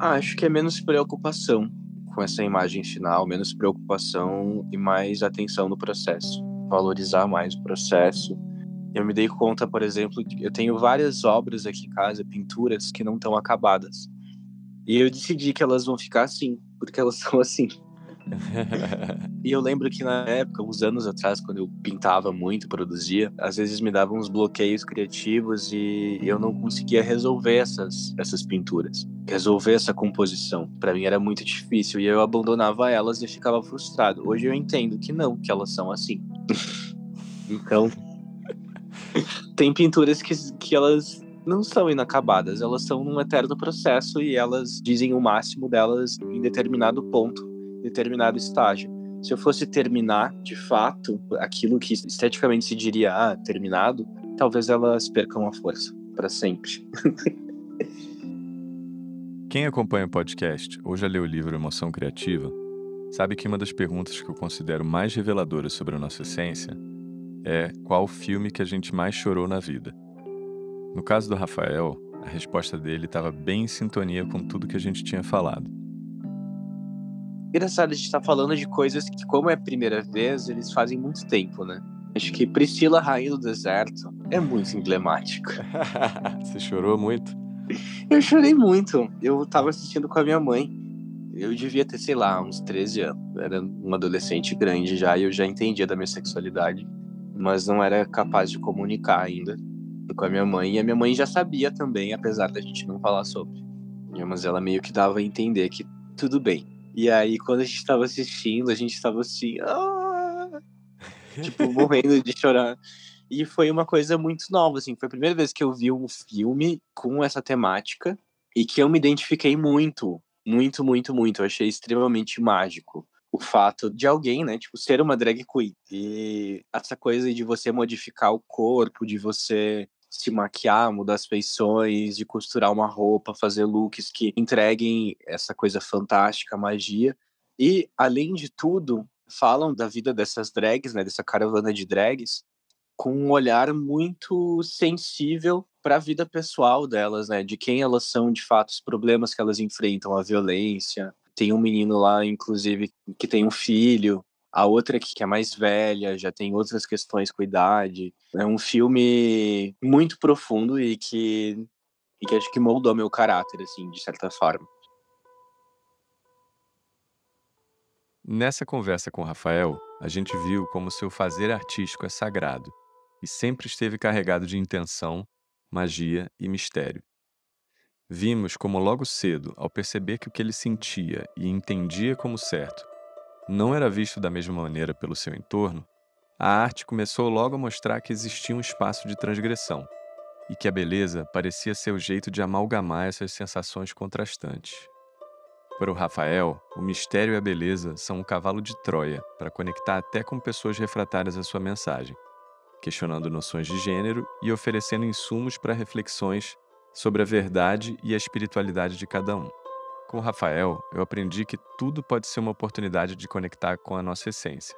Ah, acho que é menos preocupação com essa imagem final, menos preocupação e mais atenção no processo valorizar mais o processo. Eu me dei conta, por exemplo, que eu tenho várias obras aqui em casa, pinturas que não estão acabadas. E eu decidi que elas vão ficar assim, porque elas são assim. e eu lembro que na época, uns anos atrás, quando eu pintava muito, produzia, às vezes me davam uns bloqueios criativos e eu não conseguia resolver essas, essas pinturas, resolver essa composição. Para mim era muito difícil e eu abandonava elas e ficava frustrado. Hoje eu entendo que não, que elas são assim. então, tem pinturas que, que elas não são inacabadas, elas são num eterno processo e elas dizem o máximo delas em determinado ponto, determinado estágio. Se eu fosse terminar, de fato, aquilo que esteticamente se diria ah, terminado, talvez elas percam a força para sempre. Quem acompanha o podcast ou já leu o livro Emoção Criativa Sabe que uma das perguntas que eu considero mais reveladoras sobre a nossa essência é qual filme que a gente mais chorou na vida. No caso do Rafael, a resposta dele estava bem em sintonia com tudo que a gente tinha falado. Engraçado, a gente tá falando de coisas que, como é a primeira vez, eles fazem muito tempo, né? Acho que Priscila, Rainha do Deserto, é muito emblemático. Você chorou muito? Eu chorei muito. Eu tava assistindo com a minha mãe. Eu devia ter, sei lá, uns 13 anos. Eu era um adolescente grande já e eu já entendia da minha sexualidade, mas não era capaz de comunicar ainda com a minha mãe. E a minha mãe já sabia também, apesar da gente não falar sobre. Mas ela meio que dava a entender que tudo bem. E aí, quando a gente tava assistindo, a gente tava assim, ah! tipo, morrendo de chorar. E foi uma coisa muito nova, assim. Foi a primeira vez que eu vi um filme com essa temática e que eu me identifiquei muito muito, muito, muito. Eu achei extremamente mágico o fato de alguém, né, tipo, ser uma drag queen. E essa coisa de você modificar o corpo, de você se maquiar, mudar as feições, de costurar uma roupa, fazer looks que entreguem essa coisa fantástica, magia. E, além de tudo, falam da vida dessas drags, né, dessa caravana de drags, com um olhar muito sensível para a vida pessoal delas, né? De quem elas são, de fato, os problemas que elas enfrentam, a violência. Tem um menino lá, inclusive, que tem um filho, a outra que é mais velha, já tem outras questões com idade. É um filme muito profundo e que, e que acho que moldou meu caráter, assim, de certa forma. Nessa conversa com Rafael, a gente viu como seu fazer artístico é sagrado e sempre esteve carregado de intenção, magia e mistério. Vimos como logo cedo, ao perceber que o que ele sentia e entendia como certo não era visto da mesma maneira pelo seu entorno, a arte começou logo a mostrar que existia um espaço de transgressão e que a beleza parecia ser o jeito de amalgamar essas sensações contrastantes. Para o Rafael, o mistério e a beleza são um cavalo de Troia para conectar até com pessoas refratárias à sua mensagem, questionando noções de gênero e oferecendo insumos para reflexões sobre a verdade e a espiritualidade de cada um. Com o Rafael, eu aprendi que tudo pode ser uma oportunidade de conectar com a nossa essência.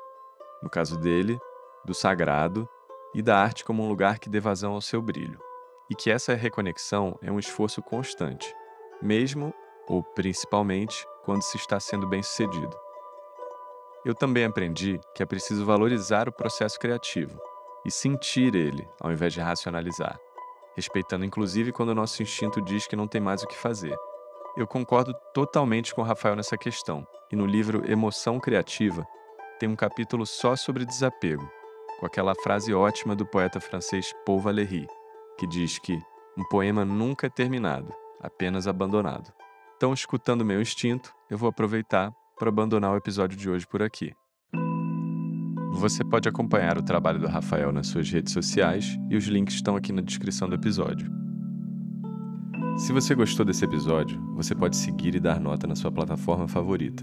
No caso dele, do sagrado e da arte como um lugar que dê vazão ao seu brilho. E que essa reconexão é um esforço constante, mesmo ou principalmente quando se está sendo bem-sucedido. Eu também aprendi que é preciso valorizar o processo criativo e sentir ele, ao invés de racionalizar, respeitando inclusive quando o nosso instinto diz que não tem mais o que fazer. Eu concordo totalmente com o Rafael nessa questão, e no livro Emoção Criativa tem um capítulo só sobre desapego, com aquela frase ótima do poeta francês Paul Valéry, que diz que um poema nunca é terminado, apenas abandonado. Então, escutando meu instinto, eu vou aproveitar para abandonar o episódio de hoje por aqui. Você pode acompanhar o trabalho do Rafael nas suas redes sociais e os links estão aqui na descrição do episódio. Se você gostou desse episódio, você pode seguir e dar nota na sua plataforma favorita.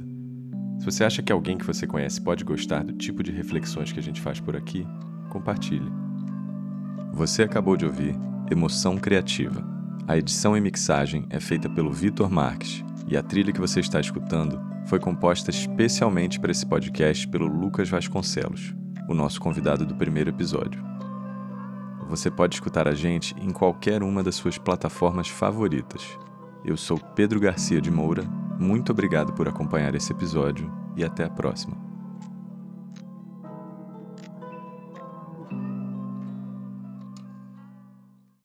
Se você acha que alguém que você conhece pode gostar do tipo de reflexões que a gente faz por aqui, compartilhe. Você acabou de ouvir Emoção Criativa a edição e mixagem é feita pelo Vitor Marques e a trilha que você está escutando foi composta especialmente para esse podcast pelo Lucas Vasconcelos, o nosso convidado do primeiro episódio. Você pode escutar a gente em qualquer uma das suas plataformas favoritas. Eu sou Pedro Garcia de Moura, muito obrigado por acompanhar esse episódio e até a próxima.